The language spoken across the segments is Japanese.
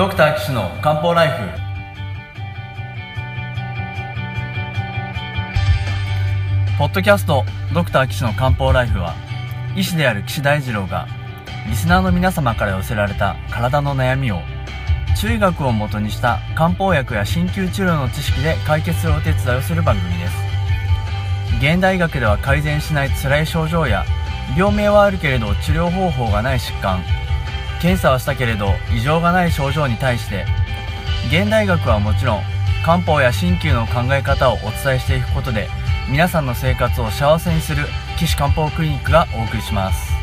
ドクター岸の漢方ライフ。ポッドキャストドクター岸の漢方ライフは医師である岸大二郎がリスナーの皆様から寄せられた体の悩みを中医学をもとにした漢方薬や鍼灸治療の知識で解決するお手伝いをする番組です。現代医学では改善しない辛い症状や病名はあるけれど治療方法がない疾患。検査はしたけれど異常がない症状に対して現代学はもちろん漢方や鍼灸の考え方をお伝えしていくことで皆さんの生活を幸せにする岸漢方クリニックがお送りします。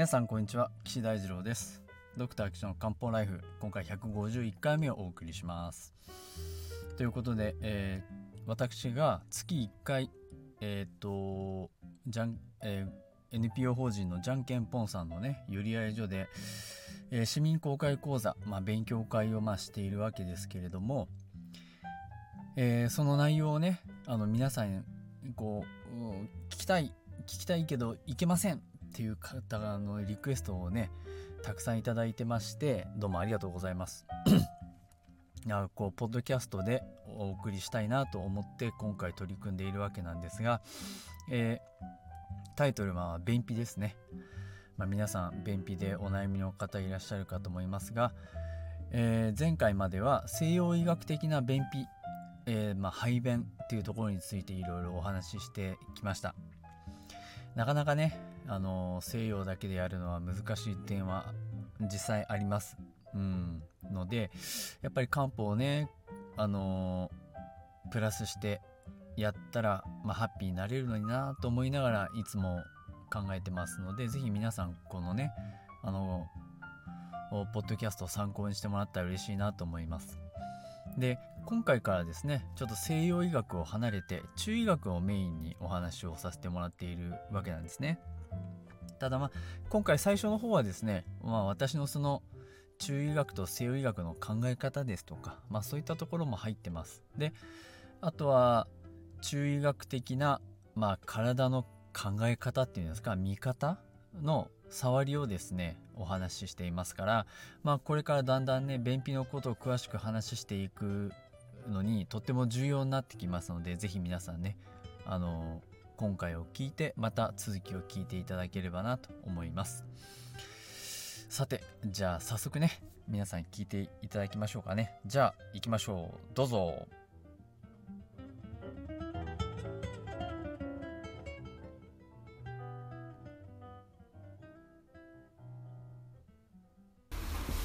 皆さんこんにちは。岸大二郎です。ドクター岸の漢方ライフ今回151回目をお送りします。ということで、えー、私が月1回えっ、とじゃん、えー、NPO 法人のじゃんけんぽんさんのね寄り合い所で、えー、市民公開講座、まあ、勉強会をまあしているわけですけれども、えその内容をねあの皆さんこう聞きたい聞きたいけどいけませんっていう方のリクエストをねたくさんいただいてましてどうもありがとうございます。こうポッドキャストでお送りしたいなと思って今回取り組んでいるわけなんですが、えー、タイトルは「便秘」ですね、まあ、皆さん便秘でお悩みの方いらっしゃるかと思いますが、えー、前回までは西洋医学的な便秘、えー、まあ、排便っていうところについていろいろお話ししてきました。なかなかねあの西洋だけでやるのは難しい点は実際あります。うん、のでやっぱり漢方をねあのプラスしてやったら、まあ、ハッピーになれるのになと思いながらいつも考えてますので是非皆さんこのねあのポッドキャストを参考にしてもらったら嬉しいなと思います。で今回からですねちょっと西洋医学を離れて中医学をメインにお話をさせてもらっているわけなんですね。ただまあ今回最初の方はですね、まあ、私のその中医学と西洋医学の考え方ですとか、まあ、そういったところも入ってます。であとは中医学的な、まあ、体の考え方っていうんですか見方の触りをですねお話ししていますから、まあ、これからだんだんね便秘のことを詳しく話していくのにとっても重要になってきますので是非皆さんねあの今回を聞いてまた続きを聞いていただければなと思います。さてじゃあ早速ね皆さん聞いていただきましょうかね。じゃあ行きましょう。どうぞ。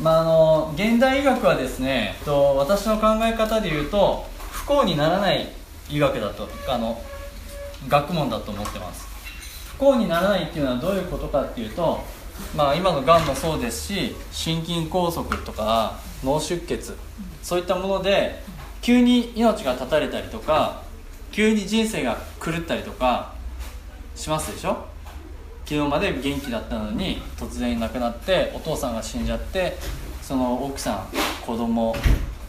まあ、あの現代医学はですねと私の考え方で言うと不幸にならない医学だと。あの学問だと思ってます。不幸にならないっていうのはどういうことかっていうとまあ今のがんもそうですし心筋梗塞とか脳出血そういったもので急に命が絶たれたりとか急に人生が狂ったりとかしますでしょ？昨日まで元気だったのに突然亡くなってお父さんが死んじゃってその奥さん子供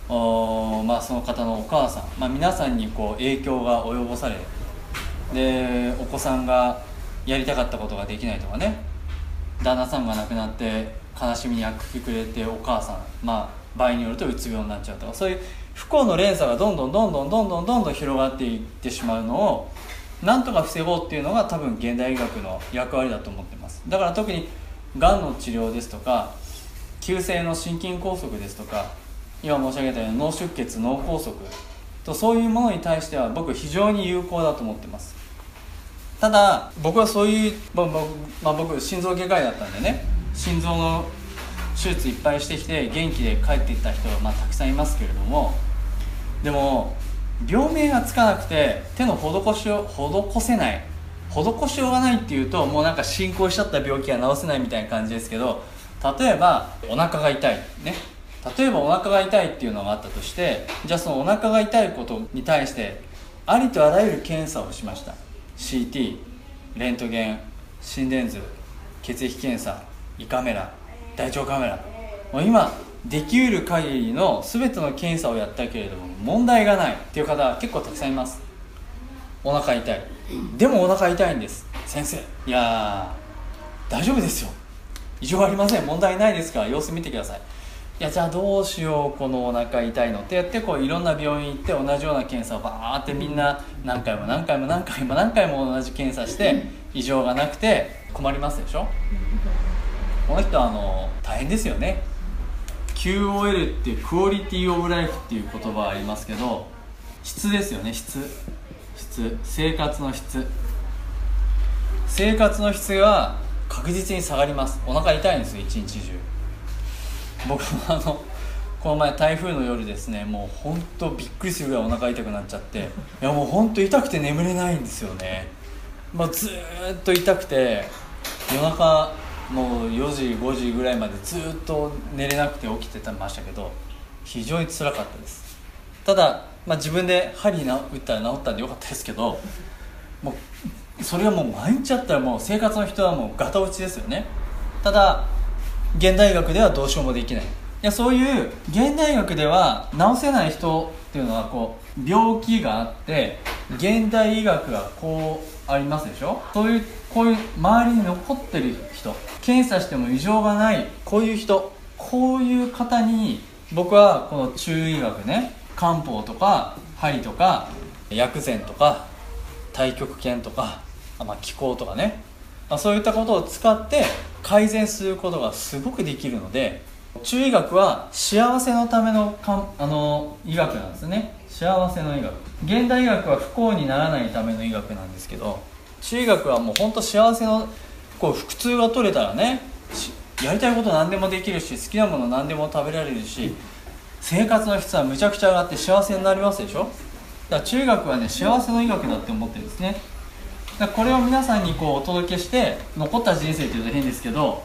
おまあその方のお母さん、まあ、皆さんにこう影響が及ぼされでお子さんがやりたかったことができないとかね。旦那さんが亡くなって悲しみに焼きくれてお母さんまあ場合によるとうつ病になっちゃうとか。そういう不幸の連鎖がどんどんどんどんどんどんどんどん広がっていってしまうのをなんとか防ごうっていうのが多分現代医学の役割だと思ってますだから特にがんの治療ですとか急性の心筋梗塞ですとか今申し上げたように脳出血脳梗塞とそういうものに対しては僕非常に有効だと思ってますただ僕はそういう、まあまあ、僕心臓外科医だったんでね。心臓の手術いっぱいしてきて元気で帰っていった人はまあたくさんいますけれども。でも病名がつかなくて手の施しを施せない。施しようがないっていうともうなんか進行しちゃった病気が治せないみたいな感じですけど例えばお腹が痛い。ね。例えばお腹が痛いっていうのがあったとしてじゃあそのお腹が痛いことに対してありとあらゆる検査をしました。CT レントゲン心電図血液検査胃カメラ大腸カメラ。もう今できうる限りの全ての検査をやったけれども問題がないっていう方は結構たくさんいます。お腹痛い。でもお腹痛いんです。先生いや大丈夫ですよ。異常ありません。問題ないですから様子見てください。いやじゃあどうしようこのお腹痛いのってやってこういろんな病院行って同じような検査をバーってみんな何回も何回も何回も何回も同じ検査して異常がなくて困りますでしょ？この人はあの大変ですよね。QOL っていうクオリティオブライフっていう言葉ありますけど質ですよね質。質。生活の質。生活の質が確実に下がります。お腹痛いんですよ一日中僕もあのこの前台風の夜ですねもう本当びっくりするぐらいお腹痛くなっちゃっていやもう本当痛くて眠れないんですよね、まあ、ずっと痛くて夜中もう4時5時ぐらいまでずっと寝れなくて起きてたましたけど非常につらかったです。ただ、まあ、自分で針打ったら治ったんでよかったですけどもうそれはもう毎日あったらもう生活の人はもうガタ落ちですよね。ただ現代学ではどうしようもできない。いやそういう現代学では治せない人っていうのはこう病気があって現代医学がこうありますでしょ？そういうこういう周りに残ってる人。検査しても異常がないこういう人。こういう方に僕はこの中医学ね漢方とか針とか薬膳とか太極拳とか、まあ、気候とかね、まあ、そういったことを使って改善することがすごくできるので中医学は幸せのためのかんあの医学なんですね。幸せの医学。現代医学は不幸にならないための医学なんですけど中医学はもう本当幸せのこう腹痛が取れたらねやりたいこと何でもできるし好きなもの何でも食べられるし生活の質はむちゃくちゃ上がって幸せになりますでしょ？だから中医学はね幸せの医学だって思ってるんですね。これを皆さんにこうお届けして残った人生っていうと変ですけど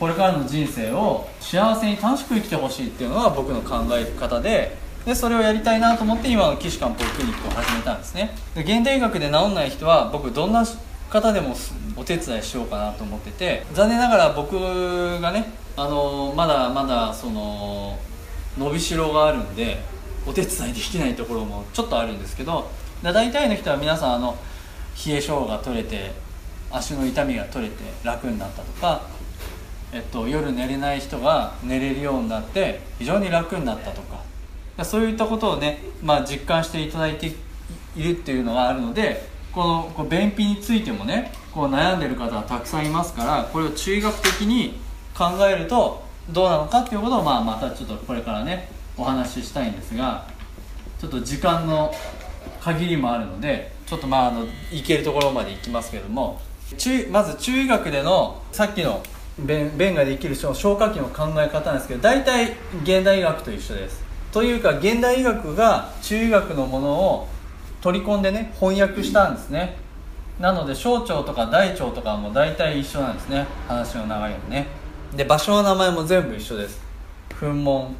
これからの人生を幸せに楽しく生きてほしいっていうのが僕の考え方ででそれをやりたいなと思って今の岸漢方クリニックを始めたんですね。で現代医学で治んない人は僕どんな方でもお手伝いしようかなと思ってて残念ながら僕がねあのまだまだその伸びしろがあるんでお手伝いできないところもちょっとあるんですけど大体の人は皆さんあの冷え性が取れて足の痛みが取れて楽になったとか、えっと、夜寝れない人が寝れるようになって非常に楽になったとか。そういったことをね、まあ、実感していただいているっていうのがあるのでこのこう便秘についてもねこう悩んでる方はたくさんいますからこれを中学的に考えるとどうなのかっていうことを、まあ、またちょっとこれからねお話ししたいんですがちょっと時間の限りもあるのでちょっとまああの行けるところまで行きますけども。中まず中医学でのさっきの便便ができる消化器の考え方なんですけど大体現代医学と一緒です。というか現代医学が中医学のものを取り込んでね翻訳したんですね。なので小腸とか大腸とかも大体一緒なんですね。話の長いようにね。で場所の名前も全部一緒です。噴門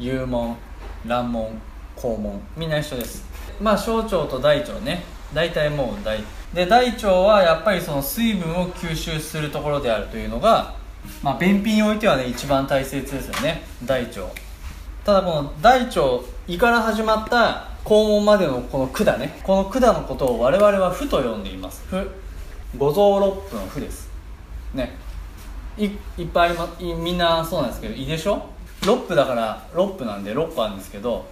幽門卵門肛門みんな一緒です。まあ小腸と大腸ね。大体もう大。で大腸はやっぱりその水分を吸収するところであるというのが、まあ、便秘においてはね一番大切ですよね。大腸。ただこの大腸胃から始まった肛門までのこの管ね。この管のことを我々は「負」と呼んでいます「負」五臓六腑の「負」です。ね。いいっぱいありまみんなそうなんですけど胃でしょ？6腑だから6腑なんで6個あるんですけど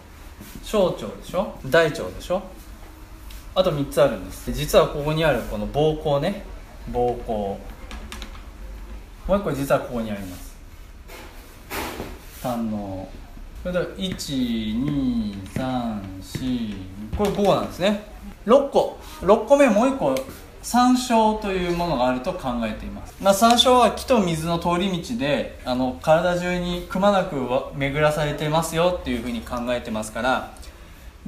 小腸でしょ？大腸でしょ？あと3つあるんです。実はここにあるこの膀胱ね。膀胱。もう一個実はここにあります。胆の。それで1234これ5なんですね。6個。6個目もう1個山椒というものがあると考えています、まあ、山椒は木と水の通り道であの体中にくまなく巡らされてますよっていうふうに考えてますから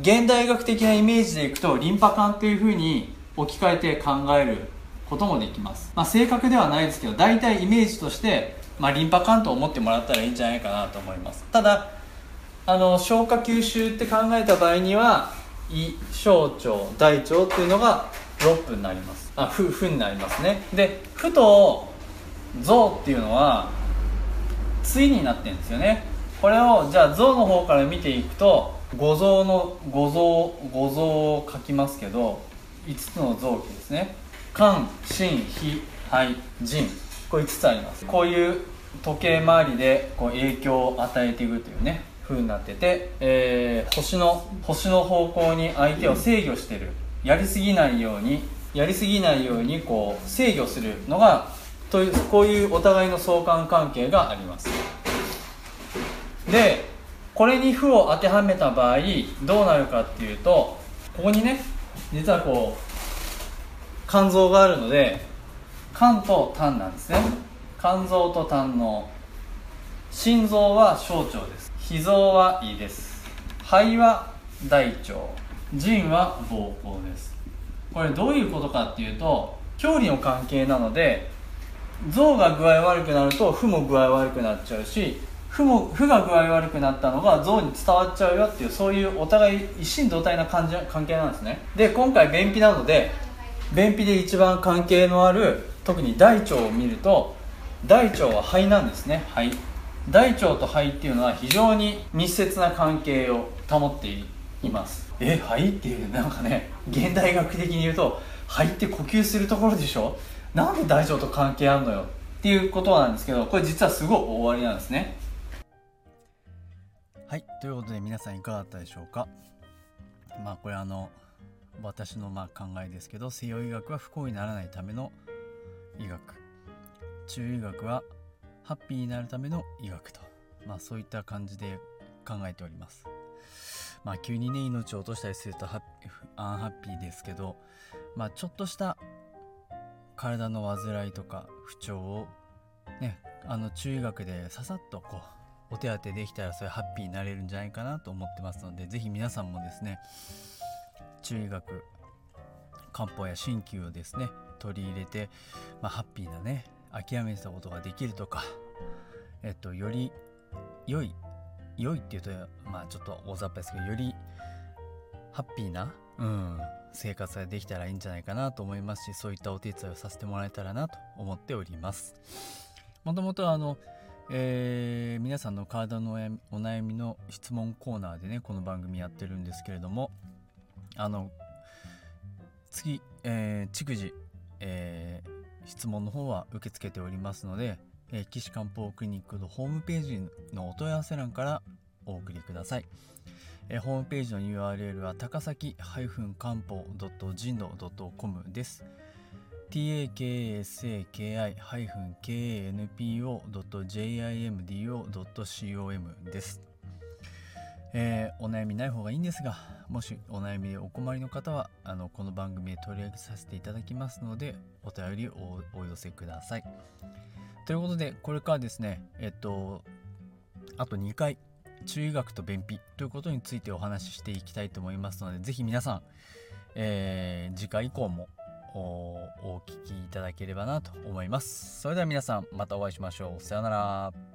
現代学的なイメージでいくとリンパ管っていうふうに置き換えて考えることもできます、まあ、正確ではないですけど大体イメージとしてまあ、リンパ管と思ってもらったらいいんじゃないかなと思います。ただあの消化吸収って考えた場合には胃小腸大腸っていうのが6分になります。あふふになりますね。でふと像っていうのは対になってるんですよね。これをじゃあ像の方から見ていくと五臓の五臓五臓を書きますけど5つの臓器ですね。肝心脾肺腎。これ5つあります。こういう時計回りでこう影響を与えていくというね風になってて、えー、星の星の方向に相手を制御してる。やりすぎないようにやりすぎないようにこう制御するのがというこういうお互いの相関関係があります。でこれに負を当てはめた場合どうなるかっていうとここにね実はこう肝臓があるので肝と胆なんですね。肝臓と胆の心臓は小腸です。脾臓は胃です。肺は大腸。腎は膀胱です。これどういうことかっていうと距離の関係なので臓が具合悪くなると負も具合悪くなっちゃうし負も負が具合悪くなったのが象に伝わっちゃうよっていうそういうお互い一心同体な感じ関係なんですね。で今回便秘なので便秘で一番関係のある特に大腸を見ると大腸は肺なんですね。肺大腸と肺っていうのは非常に密接な関係を保っています。え肺っていうなんかね現代学的に言うと肺って呼吸するところでしょ？なんで大腸と関係あるのよ？っていうことなんですけどこれ実はすごい大ありなんですね。はいということで皆さんいかがだったでしょうか？まあこれあの私のまあ考えですけど西洋医学は不幸にならないための医学。中医学はハッピーになるための医学と。まあそういった感じで考えておりますまあ急にね命を落としたりするとハッアンハッピーですけどまあちょっとした体の患いとか不調をねあの中学でささっとこうお手当てできたらそれハッピーになれるんじゃないかなと思ってますので是非皆さんもですね中学漢方や鍼灸をですね取り入れて、まあ、ハッピーなね諦めてたことができるとかえっとより良い良いっていうとまあちょっと大雑把ですけどよりハッピーな、うん、生活ができたらいいんじゃないかなと思いますしそういったお手伝いをさせてもらえたらなと思っております。もともとあのえー、皆さんの体のお悩みの質問コーナーでねこの番組やってるんですけれどもあの次、えー、逐次、えー、質問の方は受け付けておりますので、えー、岸漢方クリニックのホームページのお問い合わせ欄からお送りください、えー、ホームページの URL は高崎漢方 .jindo.com です takasaki-kanpo.jimdo.com です。えー、お悩みない方がいいんですが、もしお悩みでお困りの方は、あのこの番組で取り上げさせていただきますので、お便りをお寄せください。ということで、これからですね、えっと、あと2回、中医学と便秘ということについてお話ししていきたいと思いますので、是非皆さん、えー、次回以降もお聞きいただければなと思います。それでは皆さんまたお会いしましょう。さようなら。